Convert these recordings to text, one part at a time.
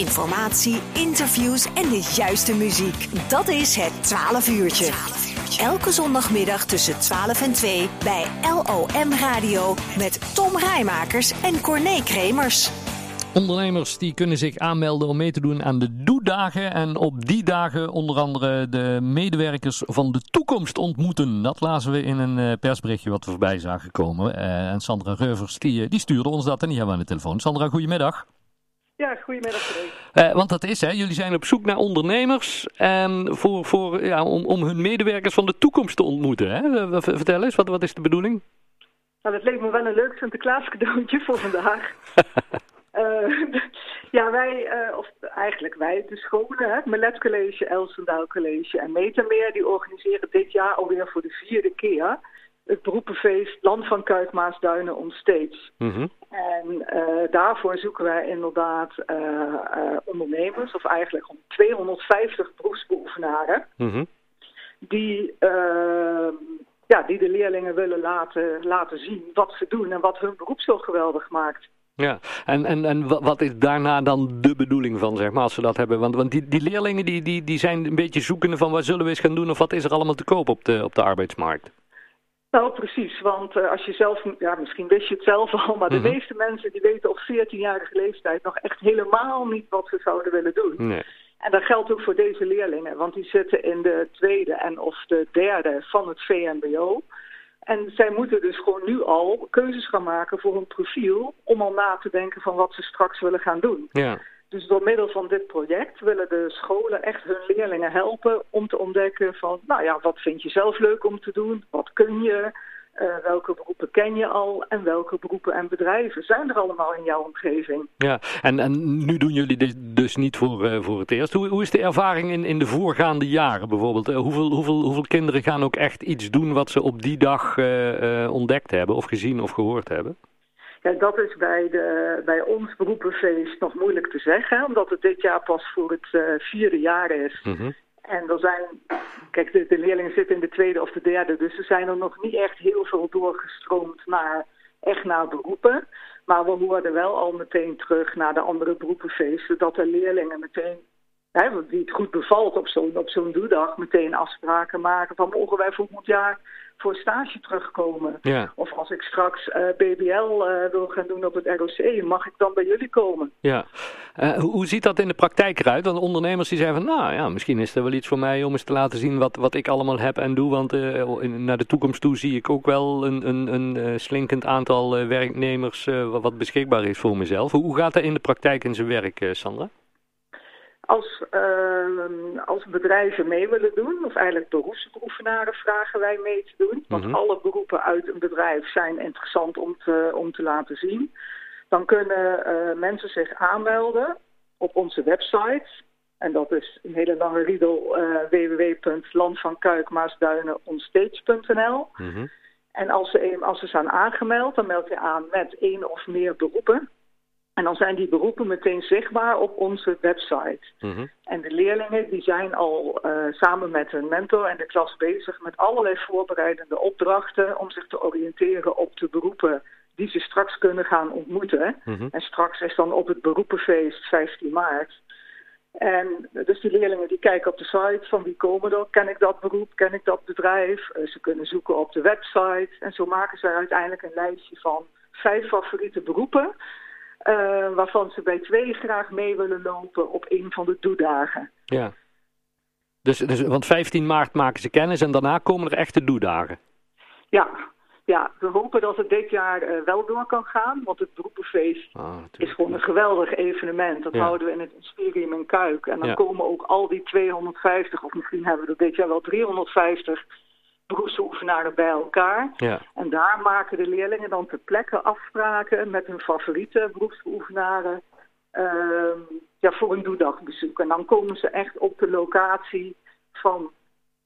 informatie, interviews en de juiste muziek. Dat is het 12 uurtje. Elke zondagmiddag tussen 12 en 2 bij LOM Radio met Tom Rijmakers en Corné Kremers. Ondernemers die kunnen zich aanmelden om mee te doen aan de Doedagen. En op die dagen onder andere de medewerkers van de toekomst ontmoeten. Dat lazen we in een eh, persberichtje wat we voorbij zagen komen. Uh, en Sandra Reuvers die, die stuurde ons dat en die hebben we aan de telefoon. Sandra, goedemiddag. Ja, goedemiddag. Uh, want dat is, hè, jullie zijn op zoek naar ondernemers en voor, voor, ja, om, om hun medewerkers van de toekomst te ontmoeten. Hè? Vertel eens, wat, wat is de bedoeling? Nou, dat leek me wel een leuk Sinterklaas cadeautje voor vandaag. Uh, ja, wij, uh, of eigenlijk wij, de scholen, het Melet College, Elsendaal College en Metameer, die organiseren dit jaar alweer voor de vierde keer het beroepenfeest Land van Kuik, Maasduinen Onstage. Mm -hmm. En uh, daarvoor zoeken wij inderdaad ondernemers, of eigenlijk om 250 beroepsbeoefenaren, mm -hmm. die ja, die de leerlingen willen laten, laten zien wat ze doen en wat hun beroep zo geweldig maakt. Ja, en, en, en wat is daarna dan de bedoeling van, zeg maar, als ze dat hebben? Want, want die, die leerlingen die, die, die zijn een beetje zoekende van wat zullen we eens gaan doen of wat is er allemaal te koop op de, op de arbeidsmarkt? Nou, precies, want uh, als je zelf, ja, misschien wist je het zelf al, maar de meeste mensen die weten op 14-jarige leeftijd nog echt helemaal niet wat ze zouden willen doen. Nee. En dat geldt ook voor deze leerlingen, want die zitten in de tweede en of de derde van het VMBO. En zij moeten dus gewoon nu al keuzes gaan maken voor hun profiel... om al na te denken van wat ze straks willen gaan doen. Ja. Dus door middel van dit project willen de scholen echt hun leerlingen helpen... om te ontdekken van, nou ja, wat vind je zelf leuk om te doen? Wat kun je? Uh, welke beroepen ken je al en welke beroepen en bedrijven zijn er allemaal in jouw omgeving? Ja, en, en nu doen jullie dit dus niet voor, uh, voor het eerst. Hoe, hoe is de ervaring in, in de voorgaande jaren bijvoorbeeld? Uh, hoeveel, hoeveel, hoeveel kinderen gaan ook echt iets doen wat ze op die dag ontdekt hebben of gezien of gehoord hebben? Ja, dat is bij, de, bij ons beroepenfeest nog moeilijk te zeggen, omdat het dit jaar pas voor het vierde jaar is. Mm -hmm. En er zijn, kijk, de, de, leerlingen zitten in de tweede of de derde, dus er zijn er nog niet echt heel veel doorgestroomd naar, echt naar beroepen. Maar we hoorden wel al meteen terug naar de andere beroepenfeesten dat de leerlingen meteen, hè, die het goed bevalt op zo'n op zo'n doedag, meteen afspraken maken van mogen wij volgend jaar voor stage terugkomen. Ja. Of als ik straks uh, BBL uh, wil gaan doen op het ROC, mag ik dan bij jullie komen? Ja. Uh, hoe ziet dat in de praktijk eruit? Want ondernemers die zeggen van, nou ja, misschien is er wel iets voor mij om eens te laten zien wat, wat ik allemaal heb en doe. Want in, naar de toekomst toe zie ik ook wel een, een, een slinkend aantal werknemers wat beschikbaar is voor mezelf. Hoe gaat dat in de praktijk in zijn werk, Sandra? Als, uh, als bedrijven mee willen doen, of eigenlijk beroepsbeoefenaren vragen wij mee te doen. Want mm -hmm. alle beroepen uit een bedrijf zijn interessant om te, om te laten zien. Dan kunnen uh, mensen zich aanmelden op onze website. En dat is een hele lange riedel uh, www.landvankuikmaasduinenonstage.nl mm -hmm. En als ze, als ze zijn aangemeld, dan meld je aan met één of meer beroepen. En dan zijn die beroepen meteen zichtbaar op onze website. Mm -hmm. En de leerlingen die zijn al uh, samen met hun mentor en de klas bezig met allerlei voorbereidende opdrachten om zich te oriënteren op de beroepen die ze straks kunnen gaan ontmoeten. Mm -hmm. En straks is dan op het beroepenfeest 15 maart. En dus die leerlingen die kijken op de site van wie komen er, ken ik dat beroep, ken ik dat bedrijf. Uh, ze kunnen zoeken op de website en zo maken ze uiteindelijk een lijstje van vijf favoriete beroepen. Uh, waarvan ze bij twee graag mee willen lopen op een van de doedagen. Ja. Dus, dus, want 15 maart maken ze kennis en daarna komen er echte doedagen. Ja, ja we hopen dat het dit jaar uh, wel door kan gaan. Want het beroepenfeest oh, is gewoon een geweldig evenement. Dat ja. houden we in het Inspirium in Kuik. En dan Ja. komen ook al die 250, of misschien hebben we er dit jaar wel 350 beroepsbeoefenaren bij elkaar. Ja. En daar maken de leerlingen dan ter plekke afspraken met hun favoriete beroepsbeoefenaren uh, ja, voor een doedagbezoek. En dan komen ze echt op de locatie van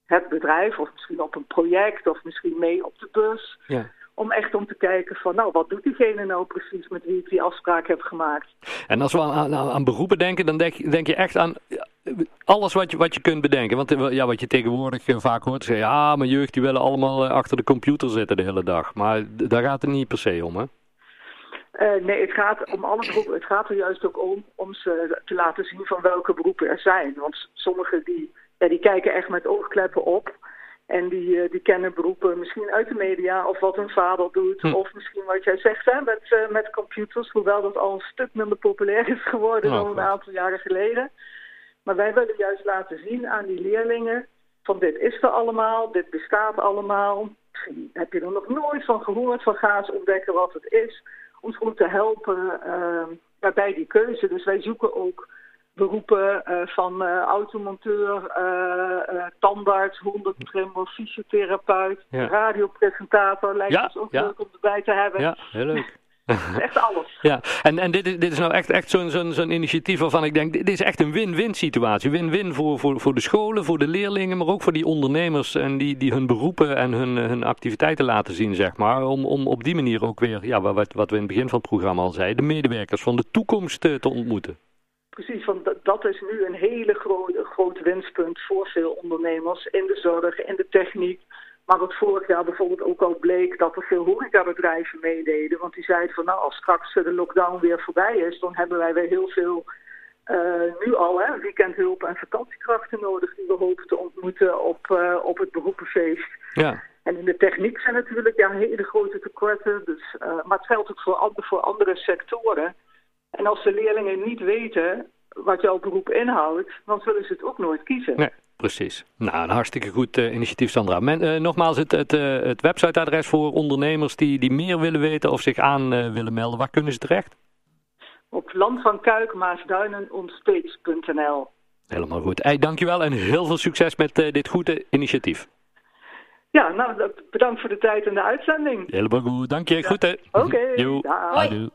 het bedrijf, of misschien op een project, of misschien mee op de bus. Ja. Om echt om te kijken van, nou, wat doet diegene nou precies met wie ik die afspraak heb gemaakt. En als we aan, aan, aan beroepen denken, dan denk, denk, je echt aan alles wat je, wat je kunt bedenken. Want ja, wat je tegenwoordig vaak hoort, zeggen, ja, mijn jeugd die willen allemaal achter de computer zitten de hele dag. Maar daar gaat het niet per se om, hè? nee, het gaat om alle beroepen. Het gaat er juist ook om om ze te laten zien van welke beroepen er zijn. Want sommigen die, ja, die kijken echt met oogkleppen op. En die, die kennen beroepen misschien uit de media of wat hun vader doet. Hm. Of misschien wat jij zegt hè, met, met computers. Hoewel dat al een stuk minder populair is geworden oh, dan een aantal jaren geleden. Maar wij willen juist laten zien aan die leerlingen van dit is er allemaal, dit bestaat allemaal. Misschien heb je er nog nooit van gehoord, van ga eens ontdekken wat het is. Om gewoon te helpen uh, bij die keuze. Dus wij zoeken ook beroepen uh, van uh, automonteur, uh, tandarts, hondentrimmer, fysiotherapeut, ja. radiopresentator. Lijkt ja, ons ook ja. leuk om erbij te hebben. Ja, heel leuk. echt alles. Ja, en, en dit, is, dit is nou echt, echt zo'n zo'n zo'n initiatief waarvan ik denk, dit is echt een win-win situatie. Win-win voor, voor, voor de scholen, voor de leerlingen, maar ook voor die ondernemers en die, die hun beroepen en hun, hun activiteiten laten zien, zeg maar. Om, om op die manier ook weer, ja, wat, wat we in het begin van het programma al zeiden, de medewerkers van de toekomst te, te ontmoeten. Precies, want dat is nu een hele grote, groot winstpunt voor veel ondernemers in de zorg, in de techniek. Maar wat vorig jaar bijvoorbeeld ook al bleek dat er veel horecabedrijven meededen. Want die zeiden van nou als straks de lockdown weer voorbij is, dan hebben wij weer heel veel uh, nu al hè, weekendhulp en vakantiekrachten nodig die we hopen te ontmoeten op, uh, op het beroepenfeest. Ja. En in de techniek zijn natuurlijk ja, hele grote tekorten. Dus, uh, maar het geldt ook voor, andere, voor andere sectoren. En als de leerlingen niet weten wat jouw beroep inhoudt, dan zullen ze het ook nooit kiezen. Nee, precies. Nou, een hartstikke goed uh, initiatief, Sandra. Men, uh, nogmaals, het, het, uh, het websiteadres voor ondernemers die, die meer willen weten of zich aan willen melden. Waar kunnen ze terecht? Op Land van Kuik, Maasduinen, onspeets.nl. Helemaal goed. Hey, dankjewel en heel veel succes met dit goede initiatief. Ja, nou, bedankt voor de tijd en de uitzending. Helemaal goed. Dank je. Ja. Goed, hè? Oké. Okay. Hoi.